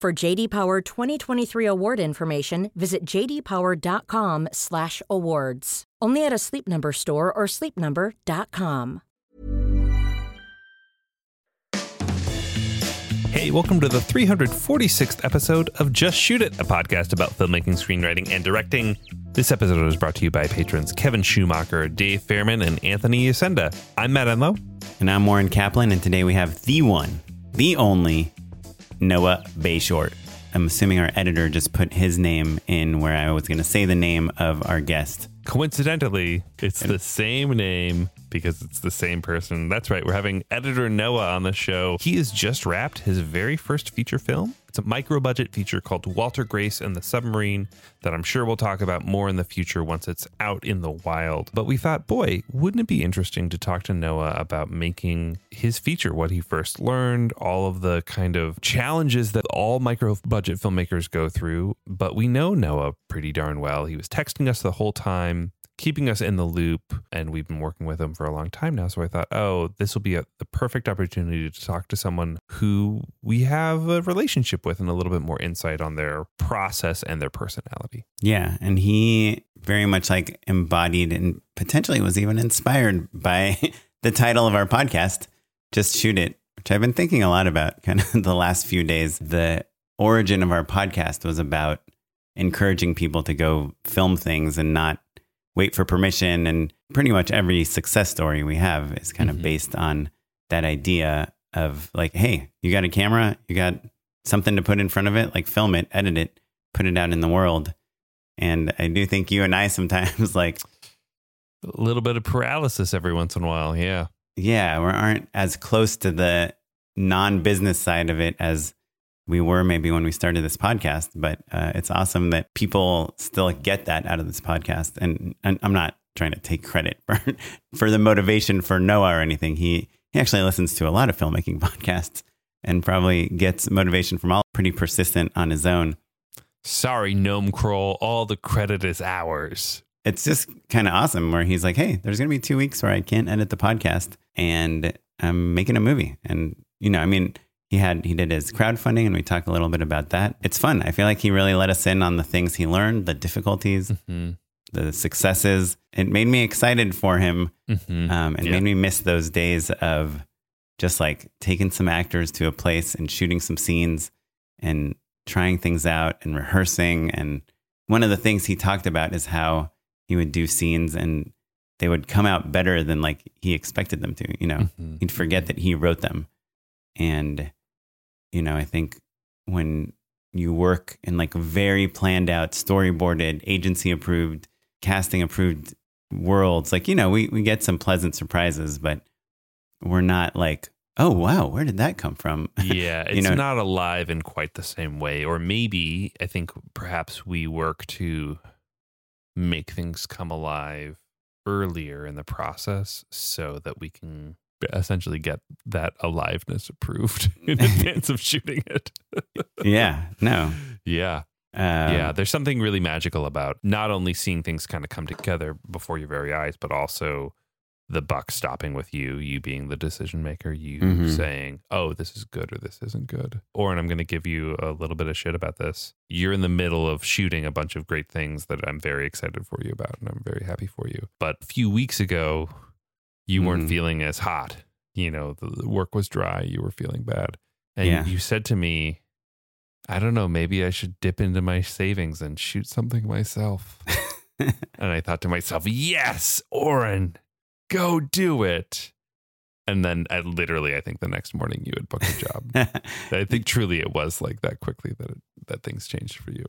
For JD Power 2023 award information, visit jdpower.com/awards. Only at a Sleep Number store or sleepnumber.com. Hey, welcome to the 346th episode of Just Shoot It, a podcast about filmmaking, screenwriting, and directing. This episode is brought to you by patrons Kevin Schumacher, Dave Fairman, and Anthony Yasenda. I'm Matt Enlow. And I'm Oren Kaplan, and today we have the one, the only Noah Bayshore. I'm assuming our editor just put his name in where I was going to say the name of our guest. Coincidentally, it's the same name because it's the same person. That's right. We're having editor Noah on the show. He has just wrapped his very first feature film. It's a micro budget feature called Walter Grace and the Submarine that I'm sure we'll talk about more in the future once it's out in the wild. But we thought, boy, wouldn't it be interesting to talk to Noah about making his feature, what he first learned, all of the kind of challenges that all micro budget filmmakers go through. But we know Noah pretty darn well. He was texting us the whole time keeping us in the loop and we've been working with them for a long time now so i thought oh this will be a, the perfect opportunity to talk to someone who we have a relationship with and a little bit more insight on their process and their personality Yeah, and he very much like embodied and potentially was even inspired by the title of our podcast, Just Shoot It, which I've been thinking a lot about kind of the last few days. The origin of our podcast was about encouraging people to go film things and not wait for permission. And pretty much every success story we have is kind Mhm. of based on that idea of like, hey, you got a camera, you got something to put in front of it, like film it, edit it, put it out in the world. And I do think you and I sometimes like, a little bit of paralysis every once in a while yeah yeah, we aren't as close to the non business side of it as we were maybe when we started this podcast. But uh, it's awesome that people still get that out of this podcast. And, and I'm not trying to take credit for, for the motivation for Noah or anything. He, he actually listens to a lot of filmmaking podcasts and probably gets motivation from all pretty persistent on his own. sorry gnome crawl all the credit is ours it's just kind of awesome where he's like, hey, there's going to be two weeks where I can't edit the podcast and I'm making a movie. And, you know, I mean, he had, he did his crowdfunding and we talked a little bit about that. It's fun. I feel like he really let us in on the things he learned, the difficulties, Mhm. the successes. It made me excited for him Mhm. um, and Yeah. made me miss those days of just like taking some actors to a place and shooting some scenes and trying things out and rehearsing. And one of the things he talked about is how he would do scenes and they would come out better than like he expected them to. You know, Mhm. he'd forget that he wrote them. And, you know, I think when you work in like very planned out, storyboarded, agency approved, casting approved worlds, like, you know, we, we get some pleasant surprises, but we're not like, oh, wow, where did that come from? yeah, it's know- not alive in quite the same way. Or maybe I think perhaps we work to make things come alive earlier in the process so that we can essentially get that aliveness approved in advance of shooting it. yeah, no. yeah. Um, yeah. There's something really magical about not only seeing things kind of come together before your very eyes, but also the buck stopping with you, you being the decision maker, you Mhm. saying, oh, this is good or this isn't good. Or, and I'm going to give you a little bit of shit about this. You're in the middle of shooting a bunch of great things that I'm very excited for you about and I'm very happy for you. But a few weeks ago, you weren't Mhm. feeling as hot. You know, the the work was dry, you were feeling bad. And Yeah. you said to me, I don't know, maybe I should dip into my savings and shoot something myself. and I thought to myself, yes, Oren, go do it. And then I literally, I think the next morning you had booked a job. I think truly it was like that quickly that it, that things changed for you.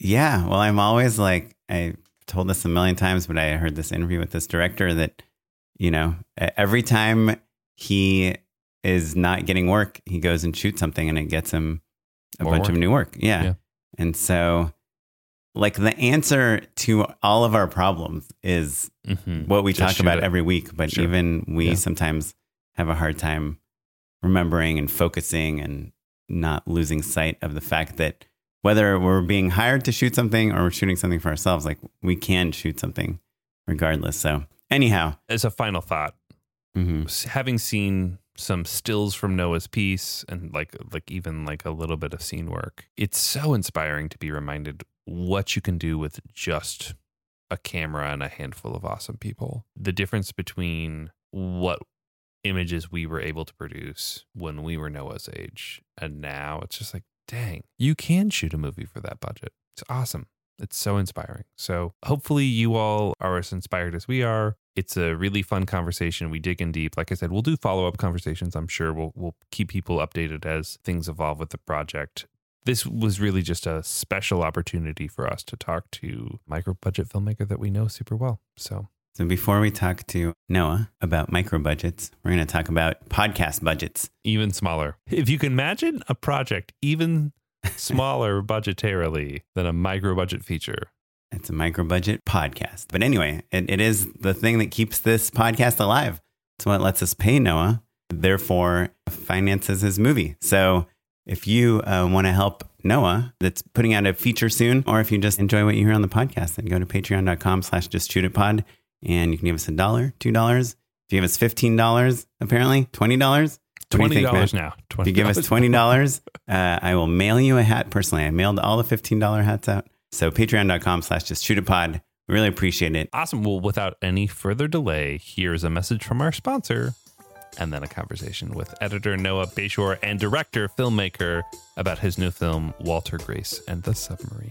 Yeah. Well, I'm always like, I told this a million times, but I heard this interview with this director that, you know, every time he is not getting work, he goes and shoots something and it gets him a More bunch work. of new work. Yeah. Yeah. And so, like, the answer to all of our problems is Mhm. what we Just talk about it. every week, but Sure. even we Yeah. sometimes have a hard time remembering and focusing and not losing sight of the fact that whether we're being hired to shoot something or we're shooting something for ourselves, like we can shoot something regardless. So, anyhow, As a final thought, mhm. having seen some stills from Noah's piece and like like even like a little bit of scene work, it's so inspiring to be reminded what you can do with just a camera and a handful of awesome people. The difference between what images we were able to produce when we were Noah's age and now it's just like, dang, you can shoot a movie for that budget. It's awesome. It's so inspiring. So hopefully you all are as inspired as we are. It's a really fun conversation. We dig in deep. Like I said, we'll do follow up conversations. I'm sure we'll we'll keep people updated as things evolve with the project. This was really just a special opportunity for us to talk to micro budget filmmaker that we know super well. So so before we talk to Noah about micro budgets, we're going to talk about podcast budgets. even smaller. If you can imagine a project even smaller budgetarily than a micro budget feature, It's a micro budget podcast. But anyway, it, it is the thing that keeps this podcast alive. It's what lets us pay Noah, therefore finances his movie. So if you uh, want to help Noah that's putting out a feature soon, or if you just enjoy what you hear on the podcast, then go to patreon.com slash just shoot it pod and you can give us a dollar, two dollars. If you give us fifteen dollars, apparently, twenty dollars. What do you twenty think, man? dollars now. If you give us twenty dollars, uh, I will mail you a hat personally. I mailed all the fifteen dollar hats out. So patreon.com slash just shoot a pod. We really appreciate it. Awesome. Well, without any further delay, here's a message from our sponsor, and then a conversation with editor Noah Bayshore and director filmmaker about his new film Walter Grace and the Submarine.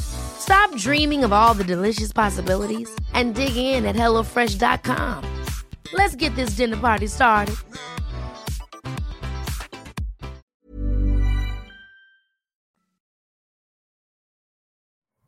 Stop dreaming of all the delicious possibilities and dig in at HelloFresh.com. Let's get this dinner party started.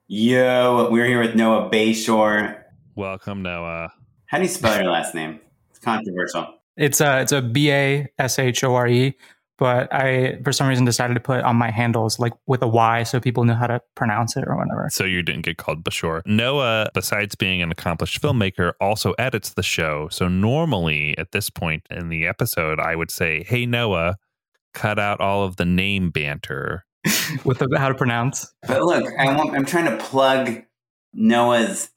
Yo, we're here with Noah Bayshore. Welcome, Noah. How do you spell your last name? It's controversial. It's a it's a B A S H O R E. but I, for some reason, decided to put on my handles like with a Y so people knew how to pronounce it or whatever. So you didn't get called Bashor. Noah, besides being an accomplished filmmaker, also edits the show. So normally at this point in the episode, I would say, Hey, Noah, cut out all of the name banter. with the, how to pronounce. But look, I want, I'm trying to plug Noah's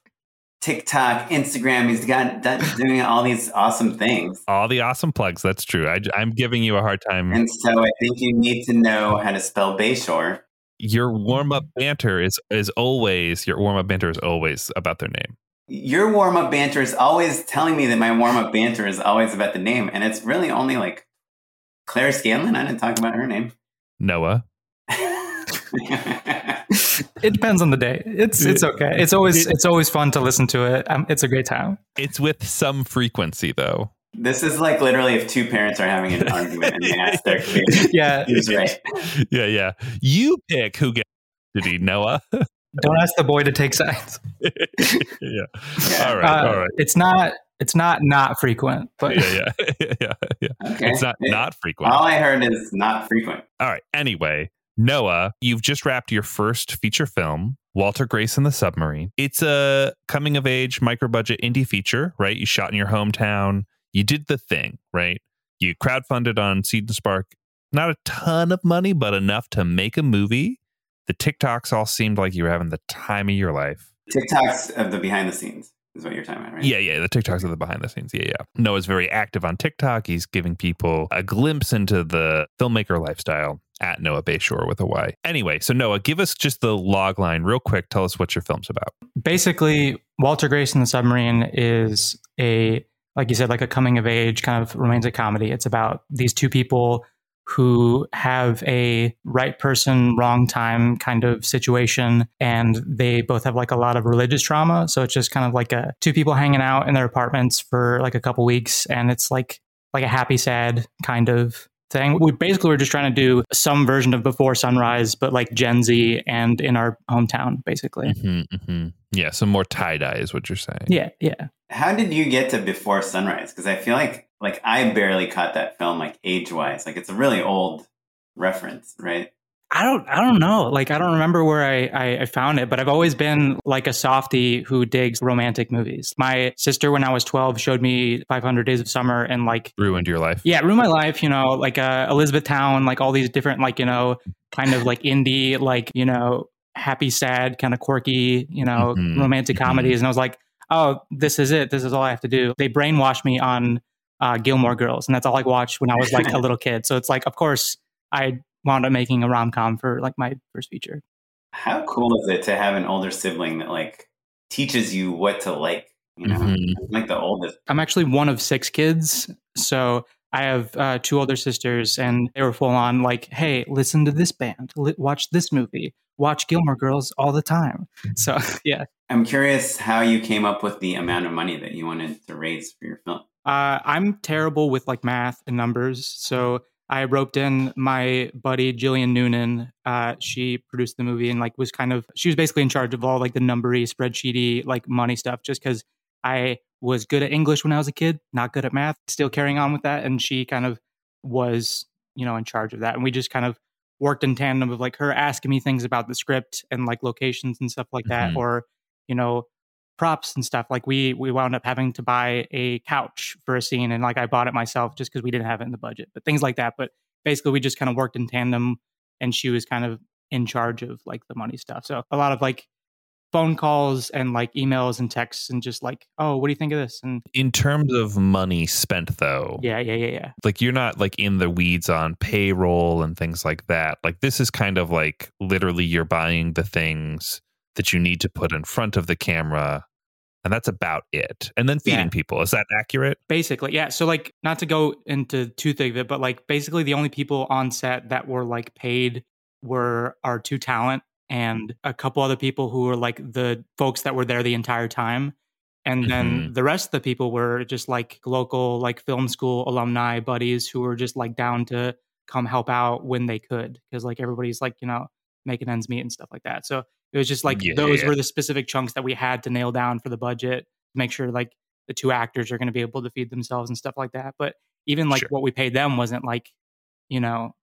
TikTok, Instagram. He's got doing all these awesome things. All the awesome plugs. That's true. I, am giving you a hard time. And so I think you need to know how to spell Bayshore. Your warm up banter is is always your warm up banter is always about their name. Your warm up banter is always telling me that my warm up banter is always about the name, and it's really only like Claire Scanlon. I didn't talk about her name. Noah. it depends on the day. It's it's okay. It's always it's always fun to listen to it. Um, it's a great time. It's with some frequency though. This is like literally if two parents are having an argument and they ask their kid, yeah, right. Yeah, yeah. You pick who gets he Noah. Don't ask the boy to take sides. yeah. yeah. All right. Uh, all right. It's not it's not not frequent, but yeah, yeah, yeah, yeah. Okay. It's not it, not frequent. All I heard is not frequent. All right. Anyway, Noah, you've just wrapped your first feature film, Walter Grace and the Submarine. It's a coming of age, micro budget indie feature, right? You shot in your hometown. You did the thing, right? You crowdfunded on Seed and Spark. Not a ton of money, but enough to make a movie. The TikToks all seemed like you were having the time of your life. TikToks of the behind the scenes is what you're talking about, right? Yeah, yeah. The TikToks are the behind the scenes. Yeah, yeah. Noah's very active on TikTok. He's giving people a glimpse into the filmmaker lifestyle at Noah Bayshore with a Y. Anyway, so Noah, give us just the log line real quick. Tell us what your film's about. Basically, Walter Grace and the Submarine is a, like you said, like a coming of age kind of romantic comedy. It's about these two people who have a right person, wrong time kind of situation. And they both have like a lot of religious trauma. So it's just kind of like a two people hanging out in their apartments for like a couple weeks. And it's like, like a happy, sad kind of thing. We basically were just trying to do some version of Before Sunrise, but like Gen Z and in our hometown, basically. Mm-hmm, mm-hmm. Yeah, some more tie dye is what you're saying. Yeah, yeah. How did you get to Before Sunrise? Because I feel like like I barely caught that film like age wise. Like it's a really old reference, right? I don't I don't know. Like I don't remember where I, I, I, found it, but I've always been like a softie who digs romantic movies. My sister when I was 12 showed me 500 Days of Summer and like ruined your life. Yeah, ruined my life, you know, like uh, Elizabethtown, like all these different like, you know, kind of like indie like, you know, happy sad kind of quirky, you know, mm-hmm. romantic mm-hmm. comedies and I was like, "Oh, this is it. This is all I have to do." They brainwashed me on uh, Gilmore Girls, and that's all I watched when I was like a little kid. So it's like, of course, I wound up making a rom com for like my first feature. How cool is it to have an older sibling that like teaches you what to like? You know, mm-hmm. like the oldest. I'm actually one of six kids, so I have uh, two older sisters, and they were full on like, "Hey, listen to this band, L- watch this movie, watch Gilmore Girls all the time." So yeah, I'm curious how you came up with the amount of money that you wanted to raise for your film. Uh, I'm terrible with like math and numbers, so I roped in my buddy Jillian Noonan. Uh, she produced the movie and like was kind of she was basically in charge of all like the numbery, spreadsheety, like money stuff. Just because I was good at English when I was a kid, not good at math, still carrying on with that, and she kind of was you know in charge of that, and we just kind of worked in tandem of like her asking me things about the script and like locations and stuff like that, mm-hmm. or you know props and stuff like we we wound up having to buy a couch for a scene and like i bought it myself just because we didn't have it in the budget but things like that but basically we just kind of worked in tandem and she was kind of in charge of like the money stuff so a lot of like phone calls and like emails and texts and just like oh what do you think of this? And in terms of money spent though yeah yeah yeah yeah. like you're not like in the weeds on payroll and things like that like this is kind of like literally you're buying the things that you need to put in front of the camera and that's about it. And then feeding yeah. people. Is that accurate? Basically, yeah. So like not to go into too thick of it, but like basically the only people on set that were like paid were our two talent and a couple other people who were like the folks that were there the entire time. And then mm-hmm. the rest of the people were just like local like film school alumni buddies who were just like down to come help out when they could because like everybody's like, you know, making ends meet and stuff like that. So it was just like yeah. those were the specific chunks that we had to nail down for the budget, to make sure like the two actors are going to be able to feed themselves and stuff like that. But even like sure. what we paid them wasn't like you know,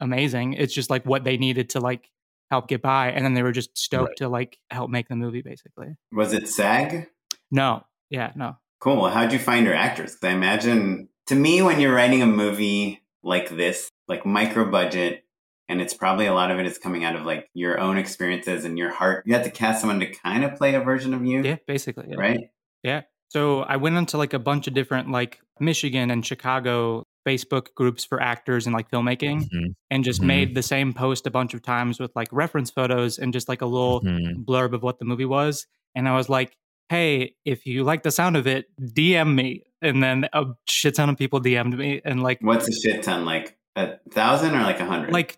amazing. It's just like what they needed to like help get by. And then they were just stoked Right. to like help make the movie basically. Was it SAG? No. Yeah, no. Cool. Well, how'd you find your actors? I imagine, to me, when you're writing a movie like this, like micro budget, and it's probably a lot of it is coming out of like your own experiences and your heart. You have to cast someone to kind of play a version of you, Yeah, basically. Yeah. right? Yeah. So I went into like a bunch of different like Michigan and Chicago Facebook groups for actors and like filmmaking Mhm. and just Mhm. made the same post a bunch of times with like reference photos and just like a little Mhm. blurb of what the movie was. And I was like, hey, if you like the sound of it, DM me. And then a shit ton of people DM'd me and like What's a shit ton? Like a thousand or like a hundred? like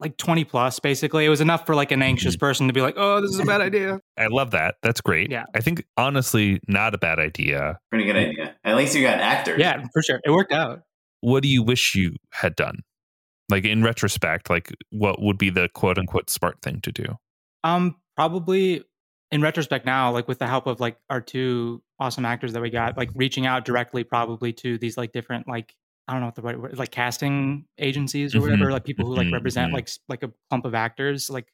like 20 plus basically. It was enough for like an anxious person to be like, oh, this is a bad idea. I love that. That's great. Yeah. I think honestly, not a bad idea. pretty good idea. At least you got actors. Yeah, for sure. It worked out. What do you wish you had done? Like in retrospect, like what would be the quote unquote smart thing to do? Um, probably in retrospect now, like with the help of like our two awesome actors that we got, like reaching out directly probably to these like different like I don't know what the right word like casting agencies or whatever, Mhm, like people who like mhm, represent mhm. like like a clump of actors, like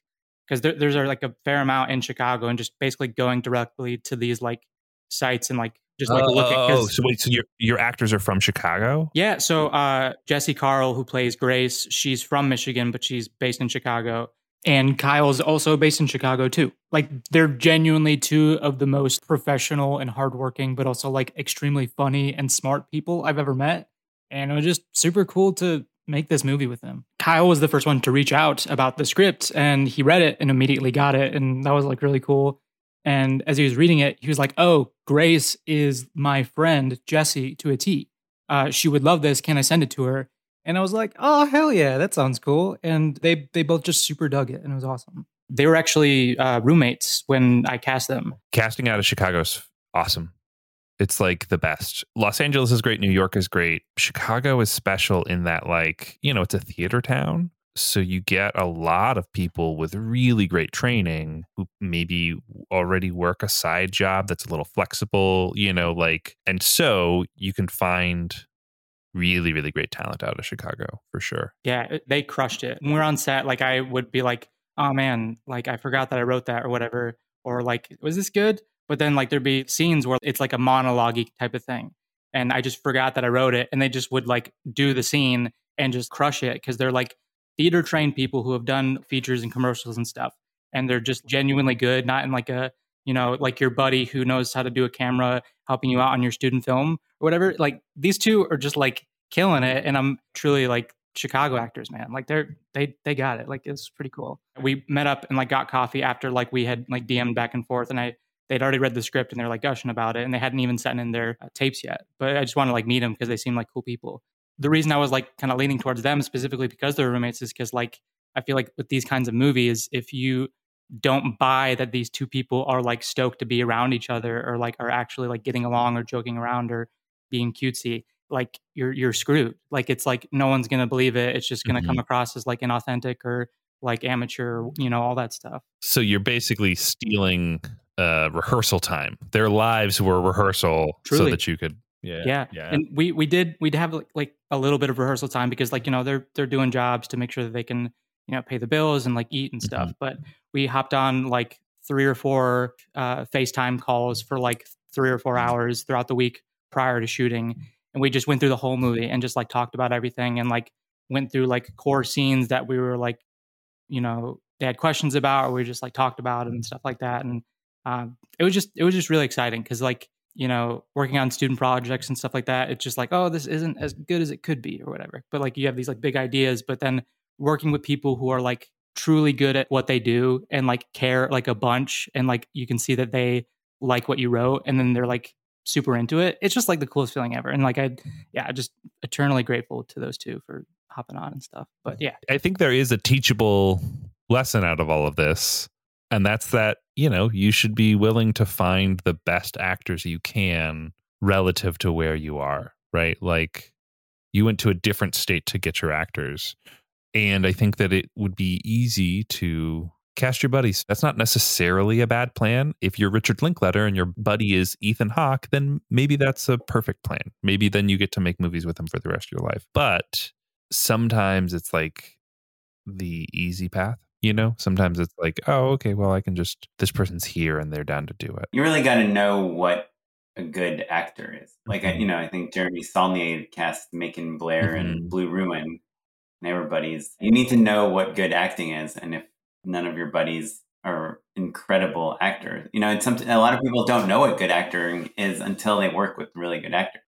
because there, there's a, like a fair amount in Chicago, and just basically going directly to these like sites and like just like looking. Oh, 'cause- so wait, so your your actors are from Chicago? yeah, so uh, Jessie Carl, who plays Grace, she's from Michigan, but she's based in Chicago. And Kyle's also based in Chicago too. Like they're genuinely two of the most professional and hardworking, but also like extremely funny and smart people I've ever met. And it was just super cool to make this movie with them. Kyle was the first one to reach out about the script and he read it and immediately got it. And that was like really cool. And as he was reading it, he was like, Oh, Grace is my friend, Jesse, to a T. Uh, she would love this. Can I send it to her? And I was like, Oh, hell yeah, that sounds cool. And they they both just super dug it and it was awesome. They were actually uh, roommates when I cast them. Casting out of Chicago is awesome. It's like the best. Los Angeles is great. New York is great. Chicago is special in that, like, you know, it's a theater town. So you get a lot of people with really great training who maybe already work a side job that's a little flexible, you know, like, and so you can find really, really great talent out of Chicago for sure. Yeah, uh, they crushed it. When we're on set, like I would be like, "Oh man, like I forgot that I wrote that or whatever," or like, "Was this good?" But then like there'd be scenes where it's like a monologue type of thing, and I just forgot that I wrote it, and they just would like do the scene and just crush it because they're like theater trained people who have done features and commercials and stuff, and they're just genuinely good, not in like a you know like your buddy who knows how to do a camera helping you out on your student film or whatever. Like these two are just like killing it, and I'm truly like Chicago actors, man. Like they're they they got it. Like it's pretty cool. We met up and like got coffee after like we had like DM'd back and forth, and I they'd already read the script and they're like gushing about it, and they hadn't even sent in their uh, tapes yet. But I just want to like meet them because they seem like cool people. The reason I was like kind of leaning towards them specifically because they're roommates is because like I feel like with these kinds of movies, if you don't buy that these two people are like stoked to be around each other or like are actually like getting along or joking around or being cutesy like you're you're screwed like it's like no one's gonna believe it it's just gonna Mhm. come across as like inauthentic or like amateur you know all that stuff So you're basically stealing uh, rehearsal time. Their lives were rehearsal so that you could. Yeah. yeah, Yeah. and we we did we'd have like, like a little bit of rehearsal time because like you know they're they're doing jobs to make sure that they can you know pay the bills and like eat and stuff Mm-hmm. but we hopped on like three or four uh facetime calls for like three or Mm-hmm. four hours throughout the week prior to shooting and we just went through the whole movie and just like talked about everything and like went through like core scenes that we were like you know they had questions about or we just like talked about and stuff like that and um, it was just it was just really exciting because like you know working on student projects and stuff like that it's just like oh this isn't as good as it could be or whatever. But like you have these like big ideas but then working with people who are like truly good at what they do and like care like a bunch and like you can see that they like what you wrote and then they're like super into it it's just like the coolest feeling ever. And like i yeah just eternally grateful to those two for hopping on and stuff. But yeah. I think there is a teachable lesson out of all of this. And that's that, you know, you should be willing to find the best actors you can relative to where you are, right? Like you went to a different state to get your actors. And I think that it would be easy to cast your buddies. That's not necessarily a bad plan. If you're Richard Linklater and your buddy is Ethan Hawke, then maybe that's a perfect plan. Maybe then you get to make movies with him for the rest of your life. But sometimes it's like the easy path. You know, sometimes it's like, oh, okay, well, I can just this person's here and they're down to do it. You really got to know what a good actor is. Like, I, Mhm. you know, I think Jeremy Saulnier cast Macon Blair Mhm. and Blue Ruin, and everybody's. You need to know what good acting is, and if none of your buddies are incredible actors, you know, and some a lot of people don't know what good acting is until they work with really good actors.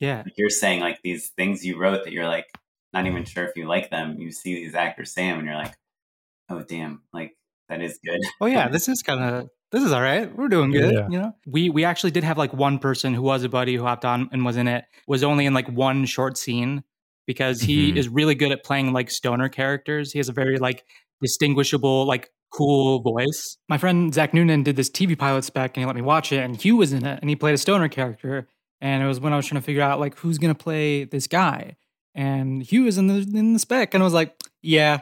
Yeah. Like you're saying, like these things you wrote that you're like not even sure if you like them. You see these actors say them, and you're like, oh damn, like that is good. Oh yeah, this is kind of this is all right. We're doing good. Yeah. You know, we we actually did have like one person who was a buddy who hopped on and was in it. Was only in like one short scene because he Mhm. is really good at playing like stoner characters. He has a very like distinguishable like cool voice. My friend Zach Noonan did this TV pilot spec and he let me watch it. And Hugh was in it and he played a stoner character. And it was when I was trying to figure out like who's gonna play this guy. And Hugh was in the in the spec, and I was like, yeah,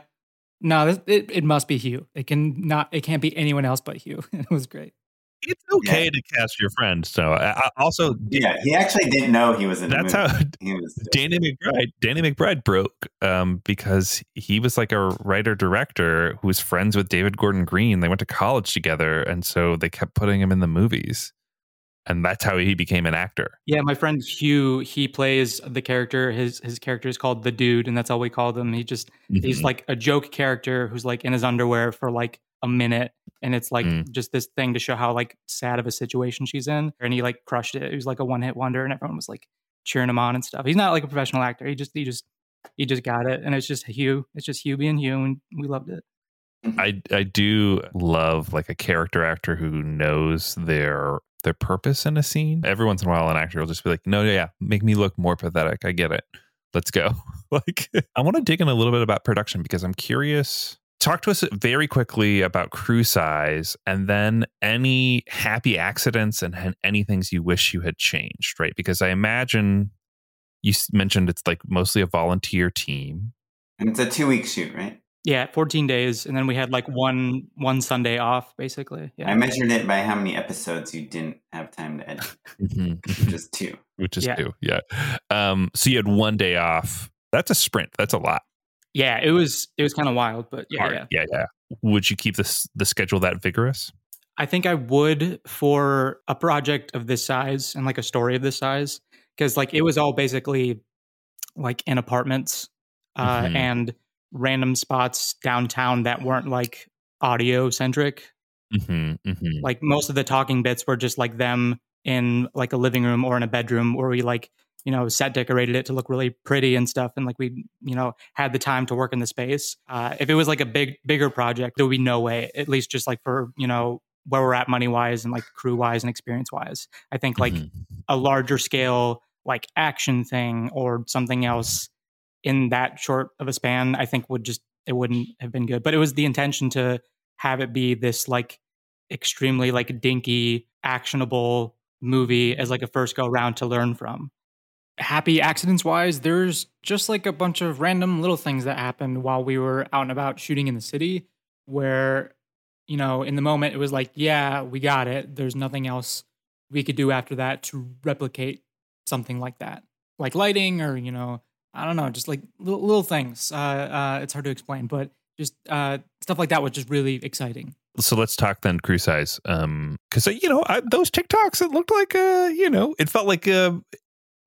no, this, it, it must be Hugh. It can not. It can't be anyone else but Hugh. it was great. It's okay to cast your friend. So I, I also, Yeah, he actually didn't know he was in. that's the movie. how he was. Danny McBride, Danny McBride broke um, because he was like a writer director who was friends with David Gordon Green. They went to college together, and so they kept putting him in the movies, and that's how he became an actor. Yeah, my friend Hugh, he plays the character. His his character is called the Dude, and that's all we called him. He just he's Mhm. like a joke character who's like in his underwear for like a minute, and it's like Mm. just this thing to show how like sad of a situation she's in. And he like crushed it. He was like a one hit wonder, and everyone was like cheering him on and stuff. He's not like a professional actor. He just he just he just got it, and it's just Hugh. It's just Hugh being Hugh, and we loved it. I I do love like a character actor who knows their their purpose in a scene. Every once in a while, an actor will just be like, "No, yeah, make me look more pathetic. I get it. Let's go." like, I want to dig in a little bit about production because I'm curious. Talk to us very quickly about crew size, and then any happy accidents and and any things you wish you had changed, right? Because I imagine you mentioned it's like mostly a volunteer team. And it's a two week shoot, right? Yeah, 14 days, and then we had like one one Sunday off, basically. Yeah. I measured it by how many episodes you didn't have time to edit, which is two. which is Yeah. two. Yeah. Um, so you had one day off. That's a sprint. That's a lot. Yeah, it was it was kind of wild, but yeah, Hard. yeah. yeah, yeah. Would you keep this the schedule that vigorous? I think I would for a project of this size and like a story of this size because like it was all basically like in apartments uh, Mhm. and random spots downtown that weren't like audio centric. Mm-hmm, mm-hmm. Like most of the talking bits were just like them in like a living room or in a bedroom where we like you know set decorated it to look really pretty and stuff and like we you know had the time to work in the space uh, if it was like a big bigger project there would be no way at least just like for you know where we're at money wise and like crew wise and experience wise i think like Mhm. a larger scale like action thing or something else in that short of a span i think would just it wouldn't have been good. But it was the intention to have it be this like extremely like dinky actionable movie as like a first go round to learn from. Happy accidents wise there's just like a bunch of random little things that happened while we were out and about shooting in the city where you know in the moment it was like yeah we got it. There's nothing else we could do after that to replicate something like that. Like lighting or you know i don't know just like little, little things uh, uh, it's hard to explain but just uh, stuff like that was just really exciting So let's talk then crew size. Um, because you know I, those TikToks, it looked like uh, you know, it felt like uh,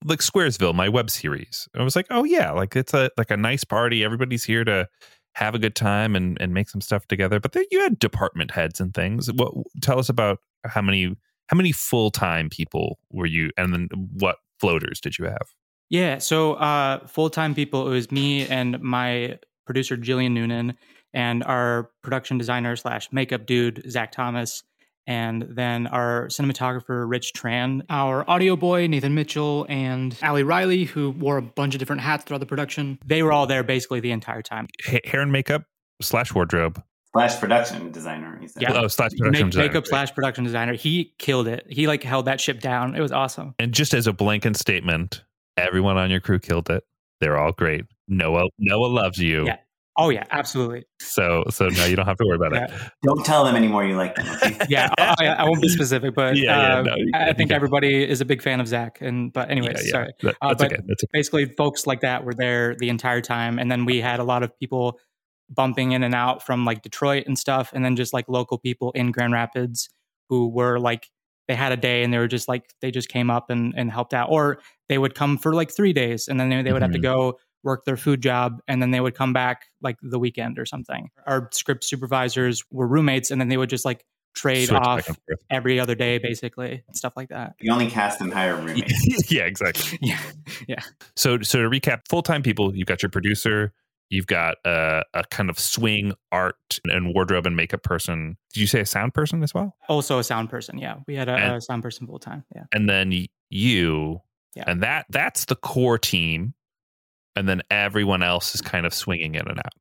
like Squaresville, my web series. I was like, oh yeah, like it's a like a nice party. Everybody's here to have a good time and and make some stuff together. But then you had department heads and things. What tell us about how many how many full time people were you, and then what floaters did you have? Yeah, so uh, full time people, it was me and my producer Jillian Noonan, and our production designer slash makeup dude Zach Thomas, and then our cinematographer Rich Tran, our audio boy Nathan Mitchell, and Ali Riley, who wore a bunch of different hats throughout the production. They were all there basically the entire time. Ha- hair and makeup slash wardrobe. Slash production designer. He said. Yeah. Oh, slash production Make, designer. makeup slash production designer. He killed it. He like held that ship down. It was awesome. And just as a blanket statement, everyone on your crew killed it. They're all great. Noah Noah loves you. Yeah. Oh yeah, absolutely. So so now you don't have to worry about Yeah. it. Don't tell them anymore you like them. okay? Yeah, I, I won't be specific, but Yeah, yeah, uh, no, I think you everybody is a big fan of Zach. And but anyways, Yeah, yeah. sorry. That- Uh, but okay. That's okay. basically folks like that were there the entire time and then we had a lot of people bumping in and out from like detroit and stuff and then just like local people in grand rapids who were like they had a day and they were just like they just came up and, and helped out or they would come for like three days and then they, they would have to Mhm. go work their food job and then they would come back like the weekend or something our script supervisors were roommates and then they would just like trade Switch off every other day basically and stuff like that You only cast and hire roommates. yeah, exactly. yeah So, so to recap, full time people, you've got your producer, you've got a, a kind of swing art and wardrobe and makeup person. Did you say a sound person as well? also a sound person yeah we had a, And- a sound person full time yeah And then you, Yeah. and that that's the core team, and then everyone else is kind of swinging in and out.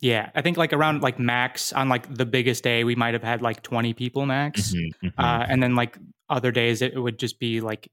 Yeah, I think like around like max on like the biggest day we might have had like 20 people max. Mhm, mhm, Uh, and then like other days it would just be like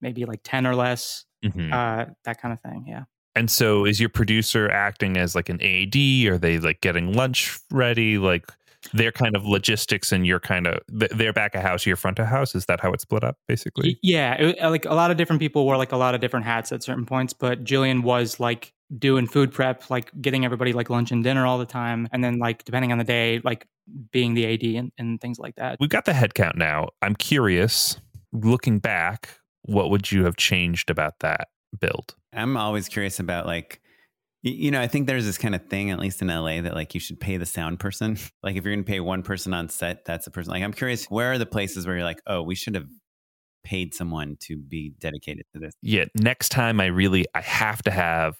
maybe like 10 or less, mhm. uh, that kind of thing. Yeah. And so, is your producer acting as like an AD? Are they like getting lunch ready? Like they're kind of logistics, and you're kind of th- they're back of house, you're front of house. Is that how it's split up, basically? Yeah. It, uh, like a lot of different people wore like a lot of different hats at certain points, but Jillian was like doing food prep, like getting everybody like lunch and dinner all the time. And then like depending on the day, like being the AD and, and things like that. We've got the headcount now. I'm curious, looking back, what would you have changed about that build? I'm always curious about like, you know, I think there's this kind of thing, at least in LA, that like you should pay the sound person. Like if you're going to pay one person on set, that's a person. Like I'm curious, where are the places where you're like, oh, we should have paid someone to be dedicated to this? Yeah, next time I really I have to have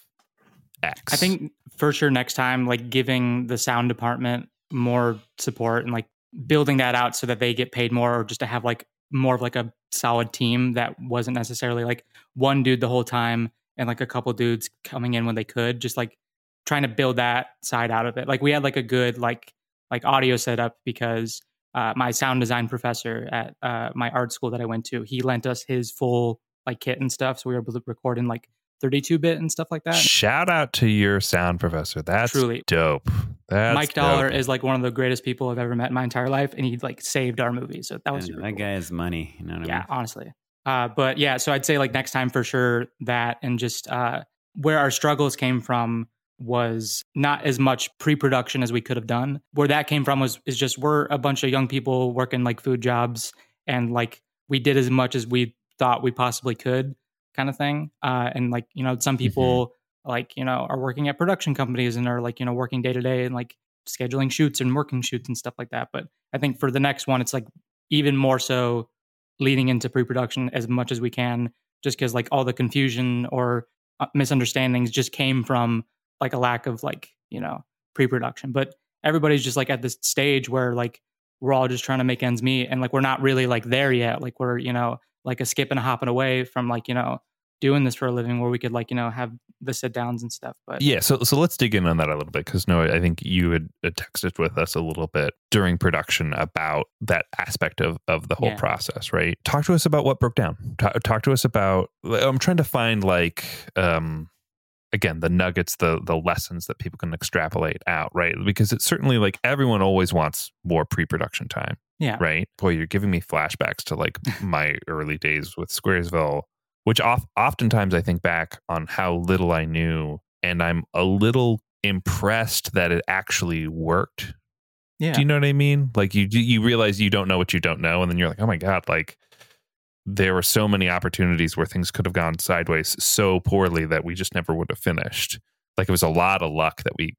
X. I think for sure next time, like giving the sound department more support and like building that out so that they get paid more or just to have like more of like a solid team that wasn't necessarily like one dude the whole time and like a couple dudes coming in when they could just like trying to build that side out of it. Like we had like a good like like audio setup because uh, my sound design professor at uh, my art school that i went to he lent us his full like kit and stuff so we were able to record in like 32 bit and stuff like that Shout out to your sound professor. That's Truly. dope. That's Mike Dollar dope. is like one of the greatest people I've ever met in my entire life, and he like saved our movie. So that was And super that cool. guy is money. You know what I yeah, mean? honestly. Uh, but yeah, so I'd say like next time for sure that, and just uh, where our struggles came from was not as much pre-production as we could have done. Where that came from was is just we're a bunch of young people working like food jobs, and like we did as much as we thought we possibly could, kind of thing. Uh, and like you know, some people like you know are working at production companies and are like you know working day to day and like scheduling shoots and working shoots and stuff like that. But I think for the next one, it's like even more so leading into pre-production as much as we can, just because like all the confusion or uh, misunderstandings just came from like a lack of like you know pre-production. But everybody's just like at this stage where like we're all just trying to make ends meet, and like we're not really like there yet. Like we're you know like a skip and a hopping away from like you know doing this for a living where we could like you know have the sit downs and stuff. But Yeah, so so let's dig in on that a little bit because no, I think you had texted with us a little bit during production about that aspect of of the whole Yeah. process, right? Talk to us about what broke down. Talk, talk to us about. I'm trying to find like, um, again, the nuggets, the the lessons that people can extrapolate out, right? Because it's certainly like everyone always wants more pre production time, yeah, right? Boy, you're giving me flashbacks to like my early days with Squaresville, which off, oftentimes I think back on how little I knew, and I'm a little impressed that it actually worked. yeah. Do you know what I mean? Like you you realize you don't know what you don't know, and then you're like, oh my god, like there were so many opportunities where things could have gone sideways so poorly that we just never would have finished. Like it was a lot of luck that we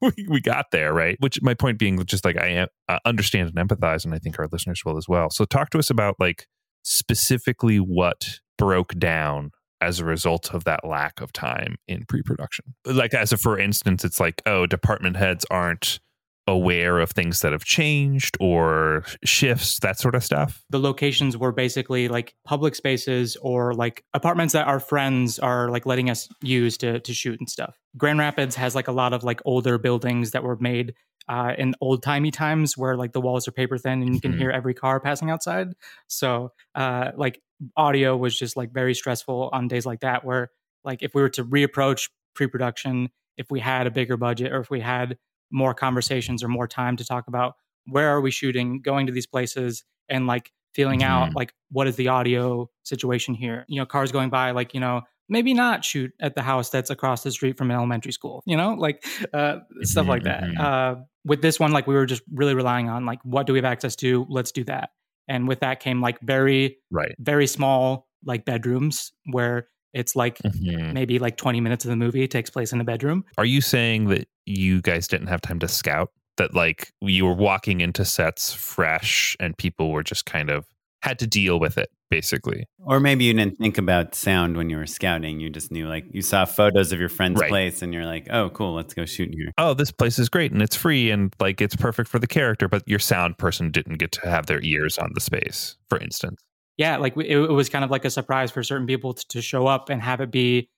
we, got there, right? Which my point being, just like I uh, understand and empathize, and I think our listeners will as well. So talk to us about like specifically what broke down as a result of that lack of time in pre-production. Like as a for instance, it's like oh, department heads aren't aware of things that have changed or shifts, that sort of stuff. the locations were basically like public spaces or like apartments that our friends are like letting us use to to shoot and stuff. Grand Rapids has like a lot of like older buildings that were made uh, in old timey times where like the walls are paper thin and you can Mhm. hear every car passing outside. So uh, like audio was just like very stressful on days like that where like if we were to reapproach pre-production if we had a bigger budget or if we had more conversations or more time to talk about where are we shooting, going to these places and like feeling Mhm. out like what is the audio situation here. You know, cars going by like, you know, maybe not shoot at the house that's across the street from an elementary school, you know, like uh, stuff like that. mhm. Uh, with this one, like we were just really relying on like what do we have access to? Let's do that. And with that came like very, Right. very small like bedrooms where it's like Mhm. maybe like 20 minutes of the movie takes place in a bedroom. Are you saying that you guys didn't have time to scout? That like you were walking into sets fresh and people were just kind of had to deal with it, basically. Or maybe you didn't think about sound when you were scouting. You just knew, like, you saw photos of your friend's Right. place and you're like, oh, cool, let's go shoot here. Oh, this place is great and it's free and like it's perfect for the character, but your sound person didn't get to have their ears on the space, for instance. Yeah, like it, it was kind of like a surprise for certain people to, to show up and have it be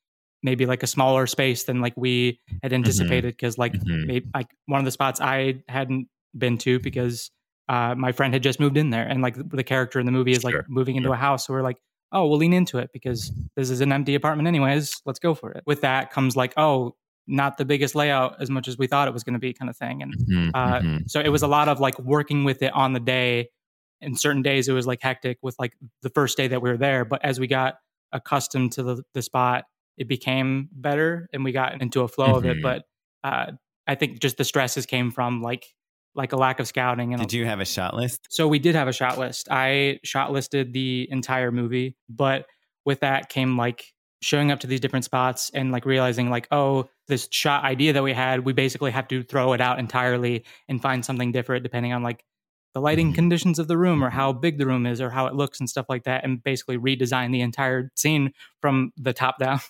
maybe like a smaller space than like we had anticipated because like Mhm. maybe like one of the spots I hadn't been to because uh, my friend had just moved in there and like the, the character in the movie is like Sure, moving into sure. a house so we're like oh we'll lean into it because this is an empty apartment anyways let's go for it with that comes like oh not the biggest layout as much as we thought it was going to be kind of thing and Mhm, uh, mhm. so it was a lot of like working with it on the day. And certain days it was like hectic with like the first day that we were there. But as we got accustomed to the, the spot, it became better and we got into a flow of it. Mhm. But uh, I think just the stresses came from like like a lack of scouting and Did you have a shot list? so we did have a shot list. I shot listed the entire movie, but with that came like showing up to these different spots and like realizing like, oh, this shot idea that we had, we basically have to throw it out entirely and find something different depending on like the lighting Mhm. conditions of the room or how big the room is or how it looks and stuff like that and basically redesign the entire scene from the top down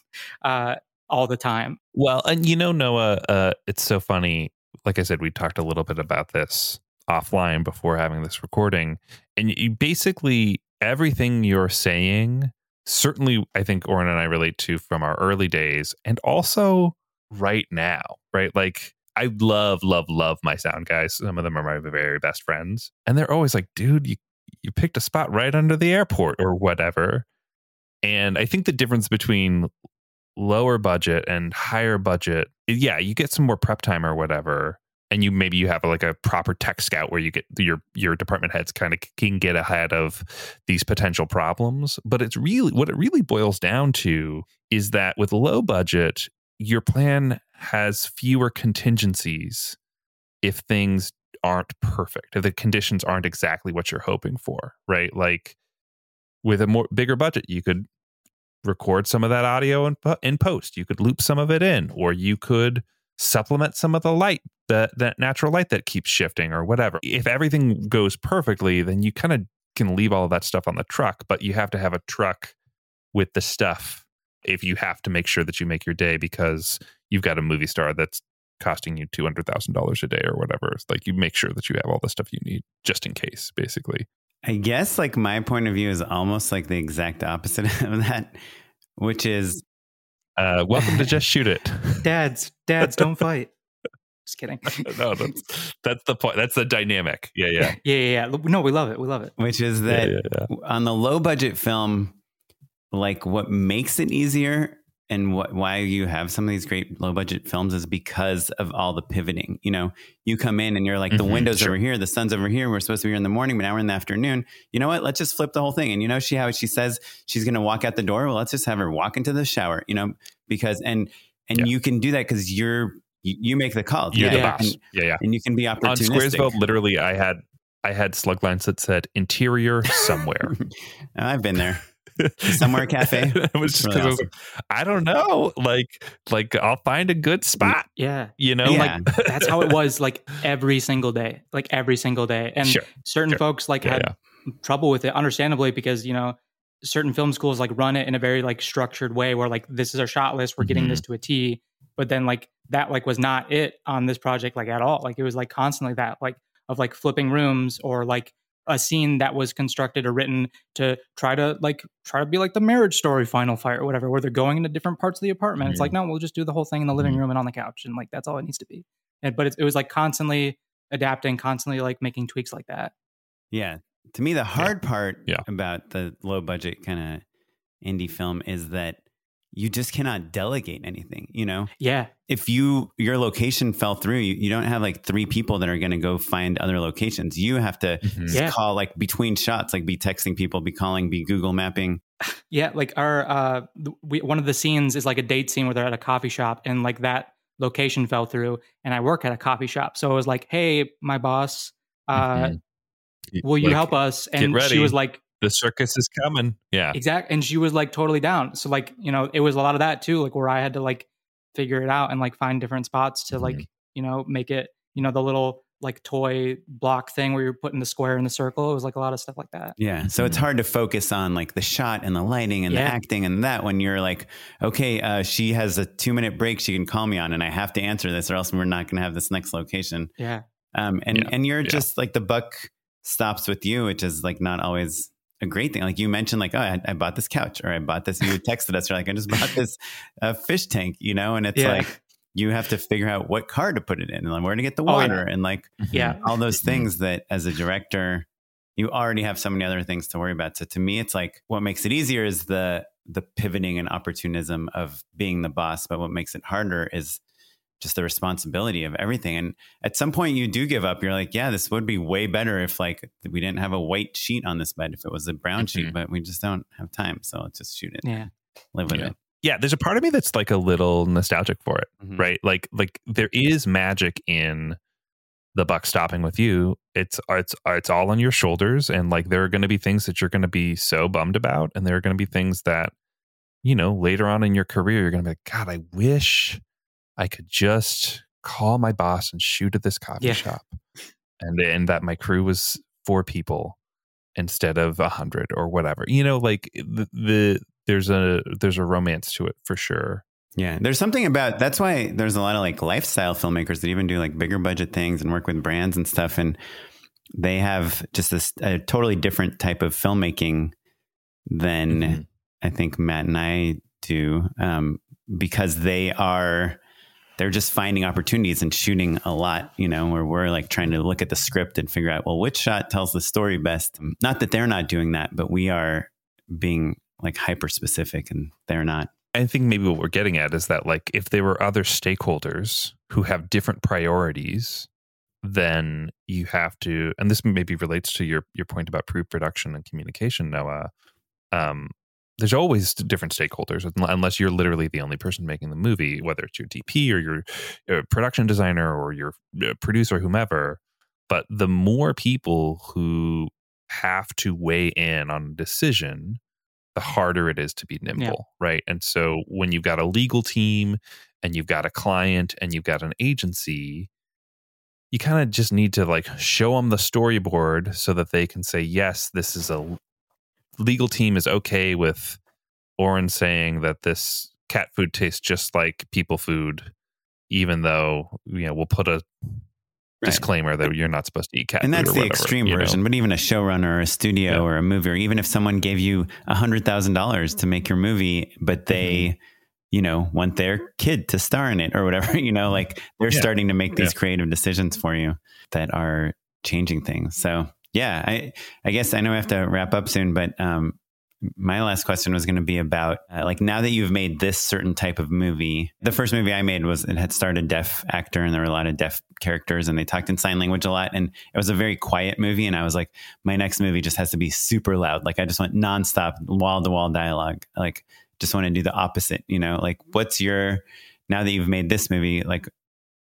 uh, all the time. Well, and you know, Noah, uh, it's so funny. Like I said, we talked a little bit about this offline before having this recording. And you basically, everything you're saying, certainly, I think Oren and I relate to from our early days and also right now, right? Like, I love, love, love my sound guys. Some of them are my very best friends. And they're always like, dude, you, you picked a spot right under the airport or whatever. And I think the difference between lower budget and higher budget yeah you get some more prep time or whatever and you maybe you have like a proper tech scout where you get your your department heads kind of can get ahead of these potential problems but it's really what it really boils down to is that with low budget your plan has fewer contingencies if things aren't perfect if the conditions aren't exactly what you're hoping for right like with a more bigger budget you could record some of that audio in, in post. You could loop some of it in, or you could supplement some of the light, that that natural light that keeps shifting, or whatever. If everything goes perfectly, then you kind of can leave all of that stuff on the truck, but you have to have a truck with the stuff if you have to make sure that you make your day because you've got a movie star that's costing you $200,000 a day or whatever. It's like you make sure that you have all the stuff you need just in case, basically. I guess like my point of view is almost like the exact opposite of that, which is Uh, welcome to Just Shoot It. Dads, dads, don't fight. Just kidding. no, that's, that's the point. That's the dynamic. Yeah, yeah. Yeah, yeah, yeah. No, we love it. We love it. which is yeah, that yeah, yeah. on the low budget film, like what makes it easier and what why you have some of these great low budget films is because of all the pivoting. You know, you come in and you're like, the Mhm, window's sure. over here, the sun's over here. We're supposed to be here in the morning, but now we're in the afternoon. You know what? Let's just flip the whole thing. And you know, she how she says she's going to walk out the door. Well, let's just have her walk into the shower. You know, because and and Yeah. you can do that because you're you, you make the call. You're the Yeah. boss. And, Yeah, yeah. and you can be opportunistic. On. Squaresville, literally, I had I had slug lines that said interior somewhere. I've been there. Somewhere cafe? it was just Really because I like, I don't know. Like, like I'll find a good spot. Yeah. You know, Yeah. like That's how it was like every single day, like every single day. And Sure, certain sure. folks like Yeah, had yeah. trouble with it, understandably, because, you know, certain film schools like run it in a very like structured way where like this is our shot list, we're getting Mm-hmm. this to a T. But then like that like was not it on this project like at all. Like it was like constantly that like of like flipping rooms or like a scene that was constructed or written to try to like try to be like the marriage story final fight or whatever, where they're going into different parts of the apartment. It's Mhm. like, no, we'll just do the whole thing in the living Mhm. room and on the couch. And like that's all it needs to be. And but it, it was like constantly adapting, constantly like making tweaks like that. Yeah. To me, the hard part Yeah. about the low budget kind of indie film is that you just cannot delegate anything, you know? Yeah. If you your location fell through, you, you don't have like three people that are going to go find other locations. You have to Mhm. Yeah. call like between shots, like be texting people, be calling, be Google mapping. Yeah, like our uh, we, one of the scenes is like a date scene where they're at a coffee shop, and like that location fell through, and I work at a coffee shop, so it was like, hey, my boss, uh, Mhm. will you Like, help us? And she was like, The circus is coming. Yeah. exact, and she was like totally down. So like, you know, it was a lot of that too, like where I had to like figure it out and like find different spots to like, Mhm. you know, make it, you know, the little like toy block thing where you're putting the square in the circle. It was like a lot of stuff like that. Yeah. So it's Mhm. hard to focus on like the shot and the lighting and the acting and that when you're like, okay, uh, she has a two minute break she can call me on and I have to answer this or else we're not going to have this next location. Yeah. Um, and, Yeah. and you're Yeah. just like the buck stops with you, which is like not always a great thing. Like you mentioned, like, oh, I, I bought this couch or I bought this. You texted us, you're like, I just bought this uh, fish tank, you know? And it's Yeah. like, you have to figure out what car to put it in and like where to get the Oh, yeah. water and like Yeah. all those Mhm. things that as a director you already have so many other things to worry about so to me it's like what makes it easier is the the pivoting and opportunism of being the boss but what makes it harder is just the responsibility of everything and at some point you do give up you're like yeah this would be way better if like we didn't have a white sheet on this bed if it was a brown sheet Mhm. but we just don't have time so let's just shoot it Yeah. live with Yeah. it Yeah, there's a part of me that's like a little nostalgic for it. Mhm. right like like there is magic in the buck stopping with you it's it's it's all on your shoulders and like there are going to be things that you're going to be so bummed about and there are going to be things that you know later on in your career you're going to be like god i wish i could just call my boss and shoot at this coffee Yeah. shop and and that my crew was four people instead of a hundred or whatever you know like the, the there's a there's a romance to it for sure Yeah, there's something about that's why there's a lot of like lifestyle filmmakers that even do like bigger budget things and work with brands and stuff, and they have just this a totally different type of filmmaking than Mhm. I think Matt and I do, um, because they are they're just finding opportunities and shooting a lot, you know, where we're like trying to look at the script and figure out well which shot tells the story best. Not that they're not doing that, but we are being like hyper specific and they're not. I think maybe what we're getting at is that like if there were other stakeholders who have different priorities, then you have to and this maybe relates to your your point about pre-production and communication, Noah. Um there's always different stakeholders unless you're literally the only person making the movie, whether it's your DP or your uh, production designer or your uh, producer, whomever. But the more people who have to weigh in on a decision, the harder it is to be nimble, right? And so when you've got a legal team and you've got a client and you've got an agency, you kind of just need to like show them the storyboard so that they can say, yes, this is a legal team is okay with Oren saying that this cat food tastes just like people food, even though, you know, we'll put a disclaimer that you're not supposed to eat cat food. and that's the whatever, extreme you know? version but even a showrunner or a studio Yeah. or a movie or even if someone gave you a hundred thousand dollars to make your movie but they Mm-hmm. you know want their kid to star in it or whatever you know like they're Yeah. starting to make these Yeah. creative decisions for you that are changing things so yeah i i guess i know we have to wrap up soon but um my last question was going to be about uh, like now that you've made this certain type of movie the first movie i made was it had starred a deaf actor and there were a lot of deaf characters and they talked in sign language a lot and it was a very quiet movie and i was like my next movie just has to be super loud. Like i just want nonstop wall to wall dialogue. Like just want to do the opposite you know? Like what's your now that you've made this movie like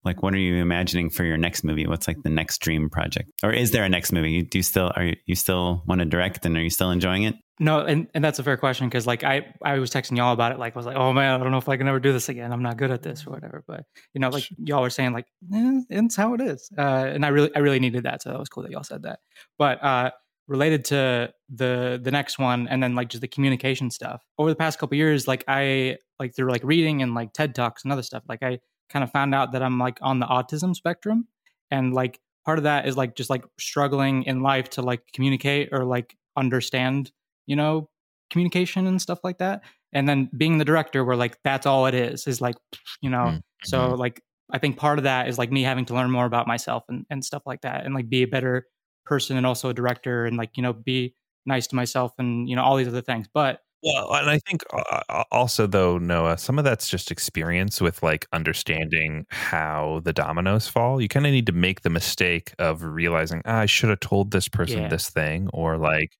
like what are you imagining for your next movie what's like the next dream project or is there a next movie do you still are you, you still want to direct and are you still enjoying it No, and, and that's a fair question because like I I was texting y'all about it. Like I was like, oh man, I don't know if I can ever do this again. I'm not good at this or whatever. But you know, like y'all were saying, like eh, it's how it is. Uh, and I really I really needed that, so that was cool that y'all said that. But uh, related to the the next one, and then like just the communication stuff over the past couple years, like I like through like reading and like TED talks and other stuff, like I kind of found out that I'm like on the autism spectrum, and like part of that is like just like struggling in life to like communicate or like understand you know communication and stuff like that and then being the director where like that's all it is is like you know Mhm. so like i think part of that is like me having to learn more about myself and, and stuff like that and like be a better person and also a director and like you know be nice to myself and you know all these other things but Well, and I think uh, also though Noah, some of that's just experience with like understanding how the dominoes fall. You kind of need to make the mistake of realizing ah, I should have told this person Yeah. this thing, or like,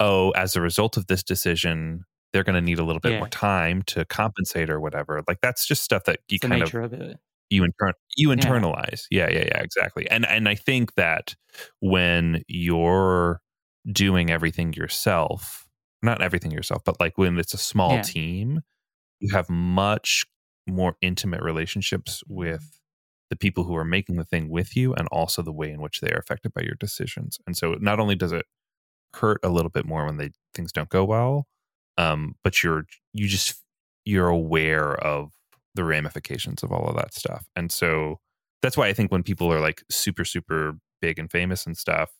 oh, as a result of this decision, they're going to need a little bit Yeah. more time to compensate or whatever. Like that's just stuff that you It's kind of of you intern you Yeah. internalize. Yeah, yeah, yeah, exactly. And and I think that when you're doing everything yourself, not everything yourself, but like when it's a small Yeah. team, you have much more intimate relationships with the people who are making the thing with you and also the way in which they are affected by your decisions. And so not only does it hurt a little bit more when they things don't go well, um, but you're you just you're aware of the ramifications of all of that stuff. And so that's why I think when people are like super, super big and famous and stuff,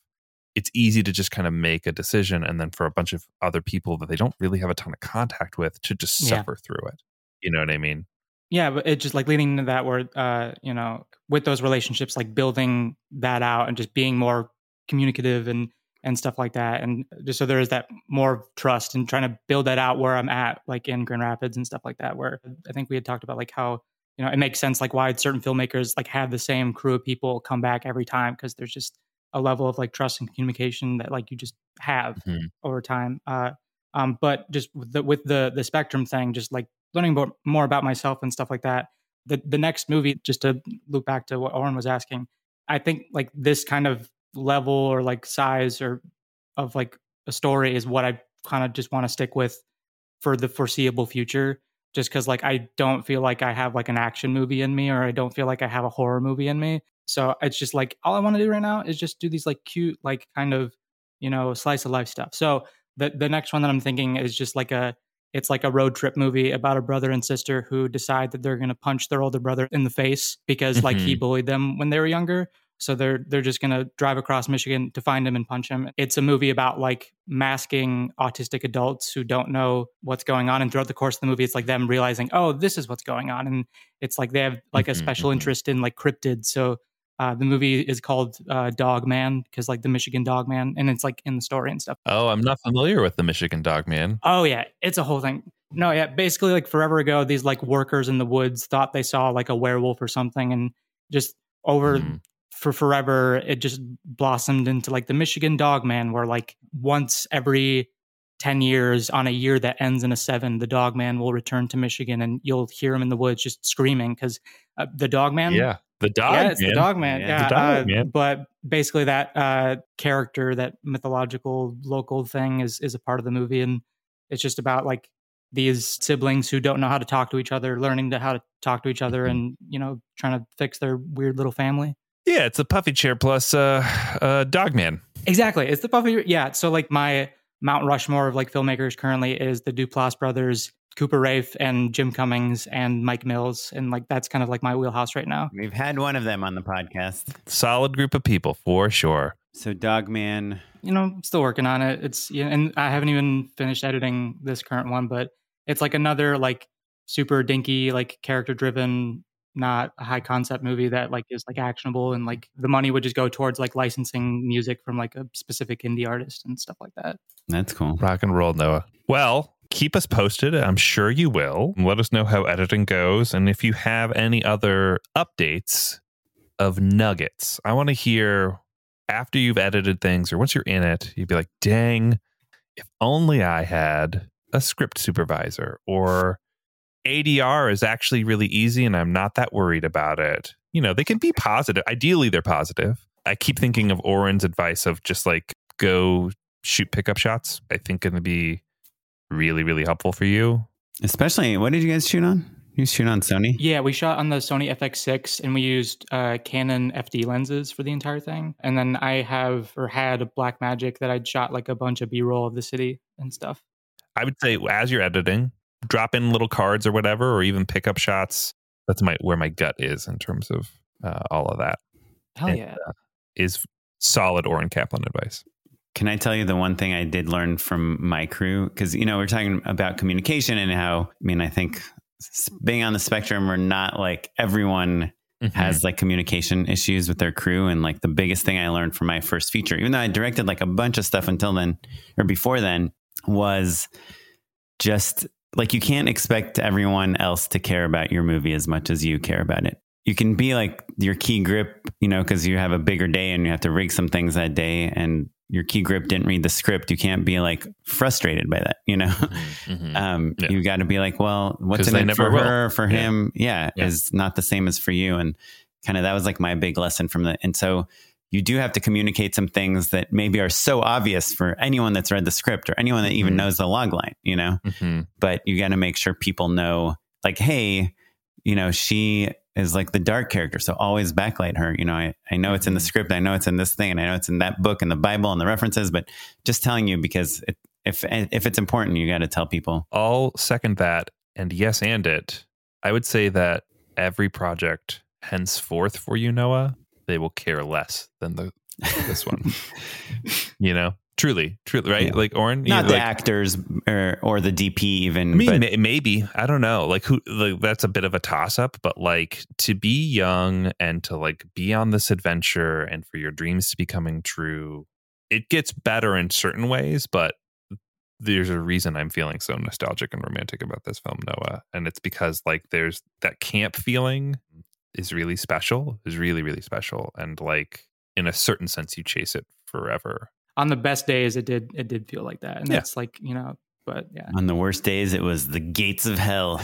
it's easy to just kind of make a decision and then for a bunch of other people that they don't really have a ton of contact with to just Yeah. suffer through it. You know what I mean? Yeah, but it just like leading into that where uh, you know, with those relationships, like building that out and just being more communicative and and stuff like that. And just so there is that more trust and trying to build that out where I'm at, like in Grand Rapids and stuff like that, where I think we had talked about like how, you know, it makes sense like why certain filmmakers like have the same crew of people come back every time because there's just a level of like trust and communication that like you just have Mhm. over time. Uh um, but just with the, with the the spectrum thing, just like learning more, more about myself and stuff like that. The the next movie, just to loop back to what Oren was asking, I think like this kind of level or like size or of like a story is what I kind of just want to stick with for the foreseeable future. Just because like I don't feel like I have like an action movie in me, or I don't feel like I have a horror movie in me. So it's just like all I want to do right now is just do these like cute, like kind of you know slice of life stuff. So the the next one that I'm thinking is just like a it's like a road trip movie about a brother and sister who decide that they're going to punch their older brother in the face because like he Mhm. bullied them when they were younger. So they're they're just going to drive across Michigan to find him and punch him. It's a movie about like masking autistic adults who don't know what's going on and throughout the course of the movie it's like them realizing, "Oh, this is what's going on." And it's like they have like a Mhm, special mhm. interest in like cryptids. So uh, the movie is called uh, Dog Man because like the Michigan Dog Man, and it's like in the story and stuff. Oh, I'm not familiar with the Michigan Dog Man. Oh yeah, it's a whole thing. No, yeah, basically like forever ago, these like workers in the woods thought they saw like a werewolf or something, and just over Mhm. for forever, it just blossomed into like the Michigan Dog Man, where like once every ten years, on a year that ends in a seven, the Dog Man will return to Michigan, and you'll hear him in the woods just screaming because uh, the Dog Man, yeah, the dog. yeah, it's man. the dog man. Yeah, Yeah, the dog uh, man. But basically, that uh, character, that mythological local thing, is is a part of the movie, and it's just about like these siblings who don't know how to talk to each other, learning to how to talk to each other, Mhm. and you know, trying to fix their weird little family. Yeah, it's a puffy chair plus uh, uh, Dog Man. Exactly, it's the Buffy. Yeah, so like my Mount Rushmore of like filmmakers currently is the Duplass brothers. Cooper Raiff and Jim Cummings and Mike Mills. And like that's kind of like my wheelhouse right now. We've had one of them on the podcast. Solid group of people for sure. So Dogman, you know, still working on it. It's yeah, and I haven't even finished editing this current one, but it's like another like super dinky, like character driven, not a high concept movie that like is like actionable and like the money would just go towards like licensing music from like a specific indie artist and stuff like that. that's cool. Rock and roll, Noah. Well, keep us posted. I'm sure you will. Let us know how editing goes. And if you have any other updates of nuggets, I want to hear after you've edited things or once you're in it, you'd be like, dang, if only I had a script supervisor or ADR is actually really easy and I'm not that worried about it. You know, they can be positive. Ideally, they're positive. I keep thinking of Oren's advice of just like go shoot pickup shots. I think going to be really, really helpful for you. Especially, what did you guys shoot on? You shoot on Sony? Yeah, we shot on the Sony FX6 and we used uh, Canon FD lenses for the entire thing. And then I have or had a Black Magic that I'd shot like a bunch of B roll of the city and stuff. I would say as you're editing, drop in little cards or whatever, or even pickup shots. That's my where my gut is in terms of uh, all of that. Hell And, yeah. uh, is solid Oren Kaplan advice. Can I tell you the one thing I did learn from my crew? Because, you know, we're talking about communication and how, I mean, I think being on the spectrum, we're not like everyone has like communication issues with their crew. And like the biggest thing I learned from my first feature, even though I directed like a bunch of stuff until then or before then, was just like you can't expect everyone else to care about your movie as much as you care about it. You can be like your key grip, you know, because you have a bigger day and you have to rig some things that day and your key grip didn't read the script. You can't be like frustrated by that, you know? Mhm. Um, Yeah. You got to be like, well, what's in it for will. her, for Yeah. him? Yeah, Yeah. is not the same as for you. And kind of that was like my big lesson from that. And so you do have to communicate some things that maybe are so obvious for anyone that's read the script or anyone that even Mhm. knows the log line, you know? Mhm. But you got to make sure people know, like, hey, you know, she is like the dark character. So always backlight her. You know, I, I know it's in the Mhm. script. I know it's in this thing and I know it's in that book and the Bible and the references, but just telling you because it, if, if it's important, you got to tell people. I'll second that and yes and it. I would say that every project henceforth for you, Noah, they will care less than the this one. you know, truly, truly, right? Yeah. Like Oren, you- not the like, actors or, or the DP even. I mean, but may- maybe I don't know. Like who? Like that's a bit of a toss up. But like to be young and to like be on this adventure and for your dreams to be coming true, it gets better in certain ways. But there's a reason I'm feeling so nostalgic and romantic about this film, Noah, and it's because like there's that camp feeling is really special. Is really really special, and like in a certain sense, you chase it forever. On the best days, it did it did feel like that, and Yeah. that's like you know, but yeah, on the worst days, it was the gates of hell.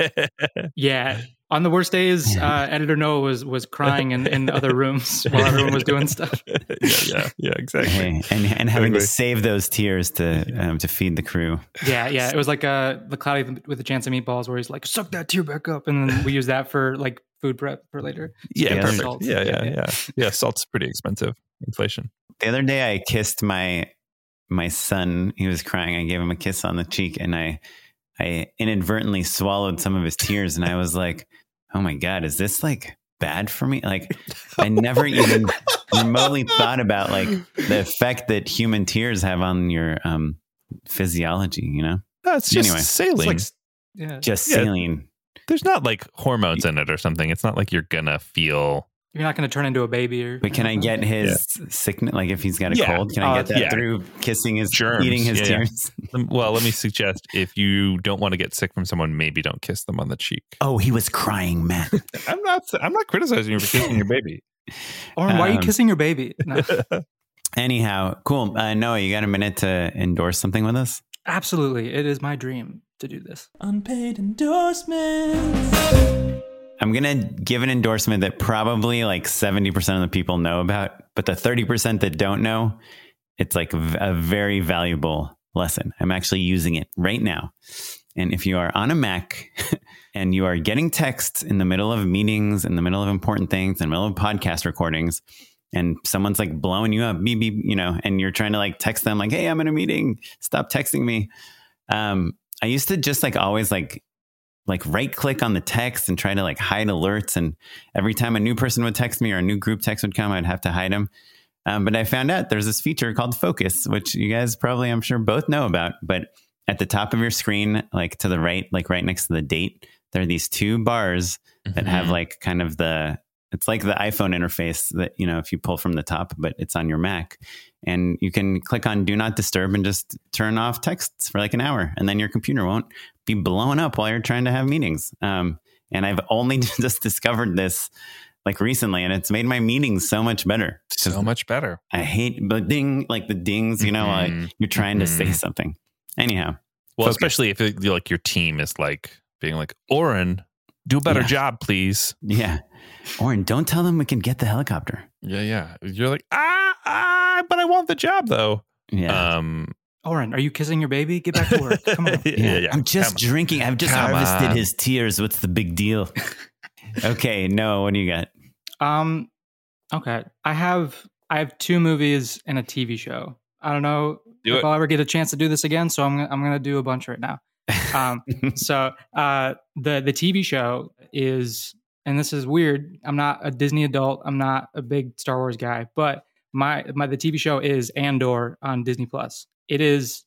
yeah. On the worst days, uh, editor Noah was was crying in, in other rooms while everyone was doing stuff. yeah, yeah, yeah, exactly. Hey, and, and having to save those tears to um, to feed the crew. Yeah, yeah. It was like uh, the cloudy with a chance of meatballs, where he's like, "Suck that tear back up," and then we use that for like food prep for later. Yeah, Yeah, perfect. salt. Yeah, yeah, Yeah, yeah, yeah. Salt's pretty expensive. Inflation. The other day, I kissed my my son. He was crying. I gave him a kiss on the cheek, and I I inadvertently swallowed some of his tears, and I was like, "Oh my god, is this like bad for me?" Like, I never even remotely thought about like the effect that human tears have on your um physiology. You know, That's just Anyway. saline. It's like, yeah, just Yeah. saline. There's not like hormones in it or something. It's not like you're gonna feel. You're not going to turn into a baby or. But can I get his sickness? Like, if he's got a Yeah. cold, can I Uh, get that yeah. through kissing his, Germs. eating his Yeah, yeah. tears? Well, let me suggest if you don't want to get sick from someone, maybe don't kiss them on the cheek. Oh, he was crying, man. I'm not. I'm not criticizing you for kissing your baby. Oren, why are you Um, kissing your baby? No. Anyhow, cool. Uh, Noah, you got a minute to endorse something with us? Absolutely, it is my dream to do this. Unpaid endorsements. I'm to give an endorsement that probably like 70% of the people know about, but the 30% that don't know, it's like a very valuable lesson. I'm actually using it right now. And if you are on a Mac and you are getting texts in the middle of meetings, in the middle of important things, in the middle of podcast recordings, and someone's like blowing you up, beep, beep, you know, and you're trying to like text them like, hey, I'm in a meeting, stop texting me. Um, I used to just like always like like right click on the text and try to like hide alerts. And every time a new person would text me or a new group text would come, I'd have to hide them. Um, but I found out there's this feature called Focus, which you guys probably, I'm sure, both know about. But at the top of your screen, like to the right, like right next to the date, there are these two bars that have Mhm. like kind of the it's like the iPhone interface that you know if you pull from the top, but it's on your Mac, and you can click on Do Not Disturb and just turn off texts for like an hour, and then your computer won't be blowing up while you're trying to have meetings. Um, and I've only just discovered this like recently, and it's made my meetings so much better. so much better. I hate the ding, like the dings, you know, like you're trying to say Mhm. something. Anyhow, Well, Focus. especially if it, like your team is like being like, Oren, do a better Yeah. job, please. yeah. Oren, don't tell them we can get the helicopter. Yeah, yeah. You're like, ah, ah, but I want the job though. Yeah. Um, Oren, are you kissing your baby? Get back to work. Come on. yeah, Yeah, yeah. I'm just Come on. drinking. I've just Come harvested on. his tears. What's the big deal? okay, no, what do you got? Um, okay. I have I have two movies and a TV show. I don't know Do if it. I'll ever get a chance to do this again, so I'm gonna, I'm gonna do a bunch right now. Um, so uh, the the TV show is, and this is weird. I'm not a Disney adult. I'm not a big Star Wars guy, but my my the TV show is Andor on Disney Plus. It is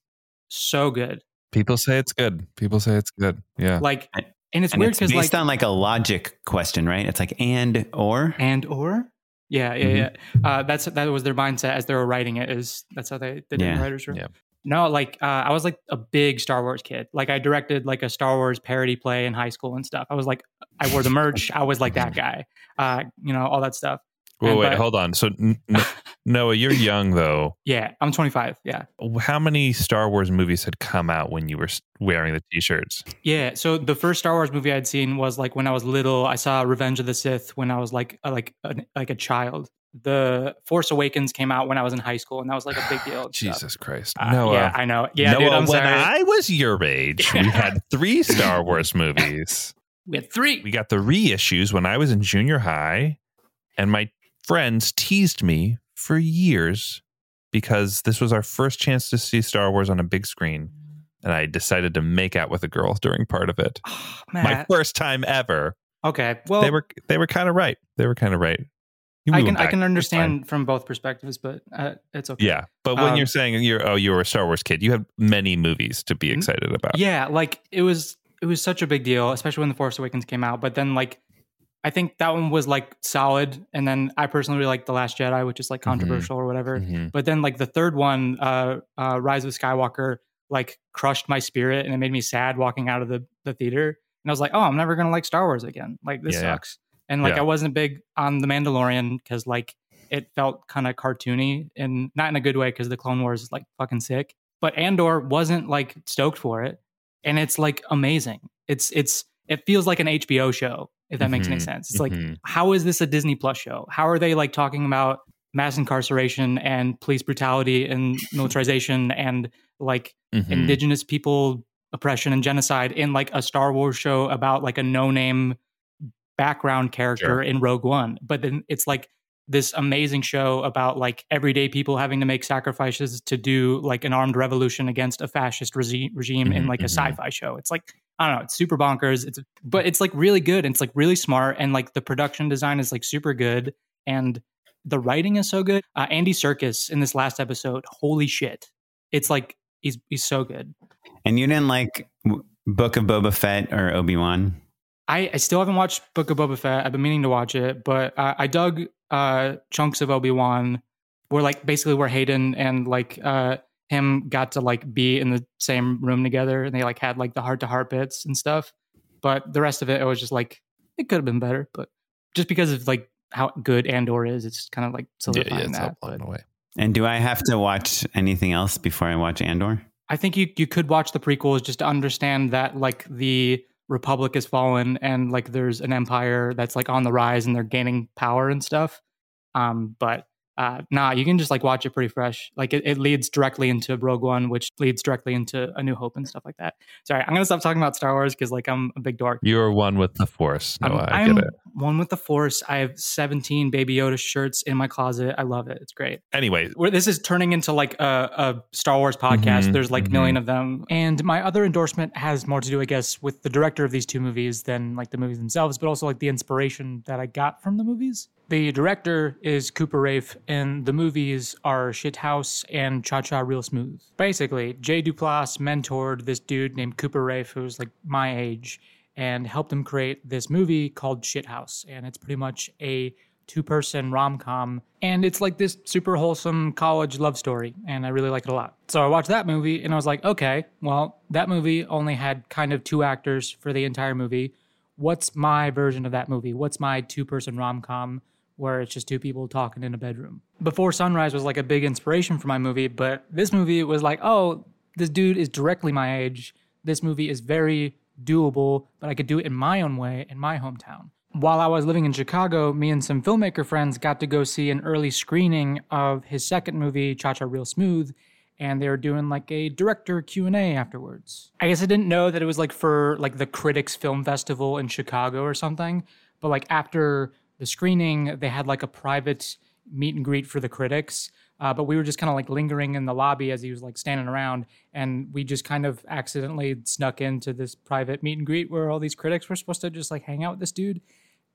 so good. People say it's good. People say it's good. Yeah. Like, and it's and weird it's because based like on like a logic question, right? It's like and or. and or yeah yeah Mhm. yeah uh, that's that was their mindset as they were writing it is that's how they, they did in Yeah. the writers room Yeah. No, like uh, I was like a big Star Wars kid. Like I directed like a Star Wars parody play in high school and stuff. I was like, I wore the merch. I was like that guy. Uh, you know, all that stuff. Wait, And- wait, but- hold on. So, n- n- Noah, you're young though. Yeah, I'm 25. Yeah, How many Star Wars movies had come out when you were wearing the t-shirts? yeah. So the first Star Wars movie I'd seen was like when I was little. I saw Revenge of the Sith when I was like a, like a, like a child. The Force Awakens came out when I was in high school, and that was like a big deal. Jesus Christ. Uh, Noah. yeah, I know. Yeah, dude, I'm when sorry. I was your age, we had three Star Wars movies. we had three. We got the reissues when I was in junior high, and my friends teased me for years because this was our first chance to see Star Wars on a big screen. And I decided to make out with a girl during part of it. Oh, My first time ever. okay, well, they were they were kind of right. They were kind of right. I can I can understand from both perspectives, but uh, it's okay. Yeah, but when Um, you're saying you're oh you were a Star Wars kid, you have many movies to be excited about. Yeah, like it was it was such a big deal, especially when The Force Awakens came out. But then like I think that one was like solid. And then I personally really like The Last Jedi, which is like Mhm. controversial or whatever. Mhm. But then like the third one, uh, uh Rise of Skywalker, like crushed my spirit and it made me sad walking out of the, the theater. And I was like, oh, I'm never gonna like Star Wars again. Like this Yeah, yeah. sucks. And like Yeah. I wasn't big on The Mandalorian because like it felt kind of cartoony and not in a good way because the Clone Wars is like fucking sick. But Andor wasn't like stoked for it, and it's like amazing. It's it's it feels like an HBO show if that makes any Mhm, sense. It's like mhm. how is this a Disney Plus show? How are they like talking about mass incarceration and police brutality and militarization and like Mhm. indigenous people oppression and genocide in like a Star Wars show about like a no-name background character Sure. in Rogue One. But then it's like this amazing show about like everyday people having to make sacrifices to do like an armed revolution against a fascist regi- regime in Mhm, like a mhm. sci-fi show. It's like I don't know, it's super bonkers. It's but it's like really good and it's like really smart and like the production design is like super good and the writing is so good. Uh, Andy Serkis in this last episode, holy shit. It's like he's he's so good. And you didn't like Book of Boba Fett or Obi Wan? I, I still haven't watched Book of Boba Fett. I've been meaning to watch it, but uh, I dug uh, chunks of Obi Wan, where like basically where Hayden and like uh, him got to like be in the same room together, and they like had like the heart to heart bits and stuff. But the rest of it, it was just like it could have been better, but just because of like how good Andor is, it's kind of like yeah, solidifying yeah, it's that. But away. And do I have to watch anything else before I watch Andor? I think you you could watch the prequels just to understand that like the Republic has fallen and like there's an empire that's like on the rise and they're gaining power and stuff. Um, but uh, nah, you can just like watch it pretty fresh. Like it, it leads directly into Rogue One, which leads directly into A New Hope and stuff like that. Sorry, I'm gonna stop talking about Star Wars because like I'm a big dork. You are one with the Force. No, I'm, I I'm get it. one with the Force. I have 17 Baby Yoda shirts in my closet. I love it. It's great Anyway, where this is turning into like a, a Star Wars podcast. Mhm, There's like a mhm. million of them. And my other endorsement has more to do, I guess, with the director of these two movies than like the movies themselves, but also like the inspiration that I got from the movies. The director is Cooper Raiff, and the movies are Shithouse and Cha Cha Real Smooth. Basically, Jay Duplass mentored this dude named Cooper Raiff, who's like my age, and helped him create this movie called Shithouse. And it's pretty much a two person rom com. And it's like this super wholesome college love story. And I really like it a lot. So I watched that movie and I was like, okay, well, that movie only had kind of two actors for the entire movie. What's my version of that movie? What's my two person rom com where it's just two people talking in a bedroom? Before Sunrise was like a big inspiration for my movie, but this movie was like, oh, this dude is directly my age. This movie is very doable, but I could do it in my own way in my hometown. While I was living in Chicago, me and some filmmaker friends got to go see an early screening of his second movie, Cha Cha Real Smooth, and they were doing like a director Q&A afterwards. I guess I didn't know that it was like for like the Critics Film Festival in Chicago or something, but like after the screening, they had like a private meet and greet for the critics. Uh, but we were just kind of like lingering in the lobby as he was like standing around, and we just kind of accidentally snuck into this private meet and greet where all these critics were supposed to just like hang out with this dude,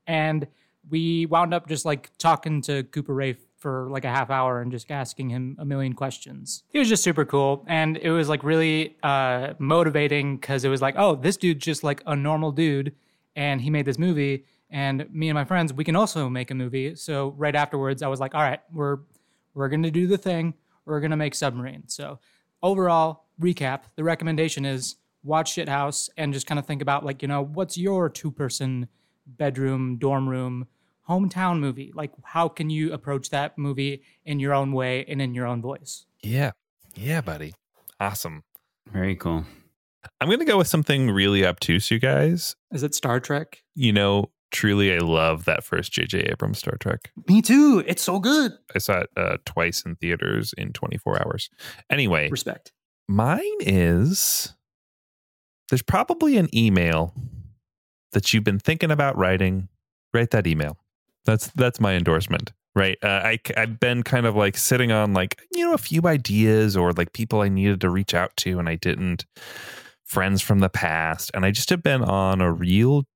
and we wound up just like talking to Cooper Raiff for like a half hour and just asking him a million questions. He was just super cool, and it was like really uh, motivating because it was like, oh, this dude's just like a normal dude, and he made this movie. And me and my friends, we can also make a movie. So right afterwards, I was like, all right, we're we're gonna do the thing. We're gonna make Submarine. So overall recap, the recommendation is watch Shithouse and just kind of think about like, you know, what's your two person bedroom, dorm room, hometown movie? Like, how can you approach that movie in your own way and in your own voice? Yeah. Yeah, buddy. Awesome. Very cool. I'm going to go with something really obtuse, you guys. Is it Star Trek? You know, truly, I love that first J.J. Abrams Star Trek. Me too. It's so good. I saw it uh, twice in theaters in 24 hours. Anyway, Respect. mine is there's probably an email that you've been thinking about writing. Write that email. That's that's my endorsement. Right. Uh, I I've been kind of like sitting on like you know a few ideas or like people I needed to reach out to and I didn't. Friends from the past, and I just have been on a real,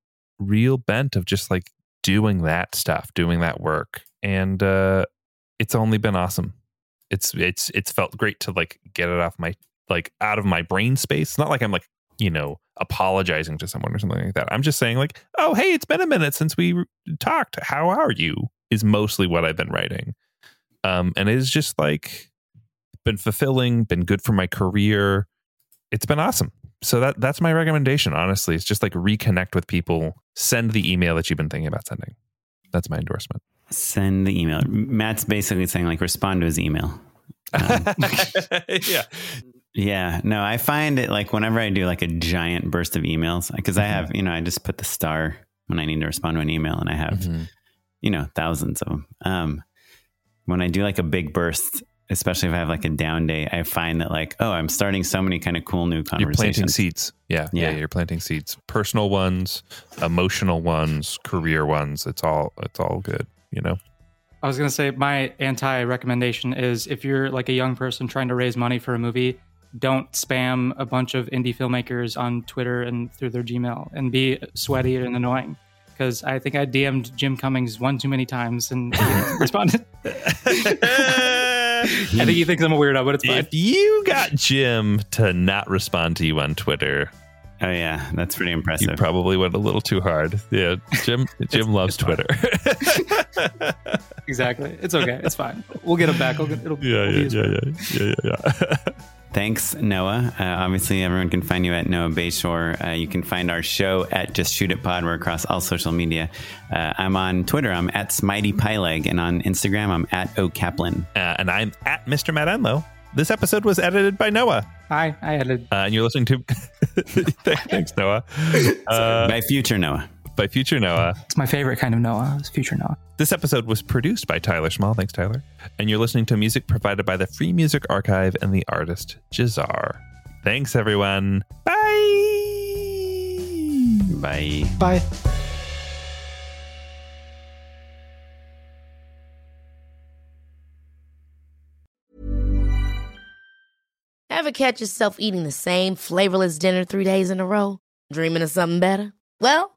real bent of just like doing that stuff, doing that work, and uh, it's only been awesome. It's it's it's felt great to like get it off my like out of my brain space. It's not like I'm like you know apologizing to someone or something like that. I'm just saying like, oh hey, it's been a minute since we talked. How are you? Is mostly what I've been writing, um, and it's just like been fulfilling, been good for my career. It's been awesome. So that that's my recommendation. Honestly, it's just like reconnect with people. Send the email that you've been thinking about sending. That's my endorsement. Send the email. Matt's basically saying like respond to his email. Um, yeah. Yeah, no, I find it like whenever I do like a giant burst of emails, because I have, you know, I just put the star when I need to respond to an email and I have, Mhm. you know, thousands of them. Um, when I do like a big burst, especially if I have like a down day, I find that like, oh, I'm starting so many kind of cool new conversations. You're planting seeds. Yeah, yeah. Yeah. You're planting seeds. Personal ones, emotional ones, career ones. It's all it's all good. You know. I was gonna say my anti recommendation is if you're like a young person trying to raise money for a movie, don't spam a bunch of indie filmmakers on Twitter and through their Gmail and be sweaty and annoying. Because I think I DM'd Jim Cummings one too many times and he didn't respond. I think he thinks I'm a weirdo, but it's fine. if you got Jim to not respond to you on Twitter, Oh yeah, that's pretty impressive. you probably went a little too hard. Yeah, Jim. Jim loves it's. Twitter. Exactly. It's okay. It's fine. We'll get him back. We'll get, it'll, yeah, it'll be yeah, yeah, yeah, yeah, yeah, yeah. Thanks, Noah. Uh, obviously, everyone can find you at Noah Bayshore. Uh, you can find our show at Just Shoot It Pod. We're across all social media. Uh, I'm on Twitter. I'm at Smitey Pyleg, and on Instagram, I'm at O Kaplan. Uh, and I'm at Mr. Matt Enlow. This episode was edited by Noah, Hi. I added. uh, and you're listening to. Thanks, Noah. Uh, By future Noah. By future Noah. It's my favorite kind of Noah. It's future Noah. This episode was produced by Tyler Small. Thanks, Tyler. And you're listening to music provided by the Free Music Archive and the artist Jazar. Thanks, everyone. Bye. Bye. Bye. Ever catch yourself eating the same flavorless dinner three days in a row? Dreaming of something better? Well,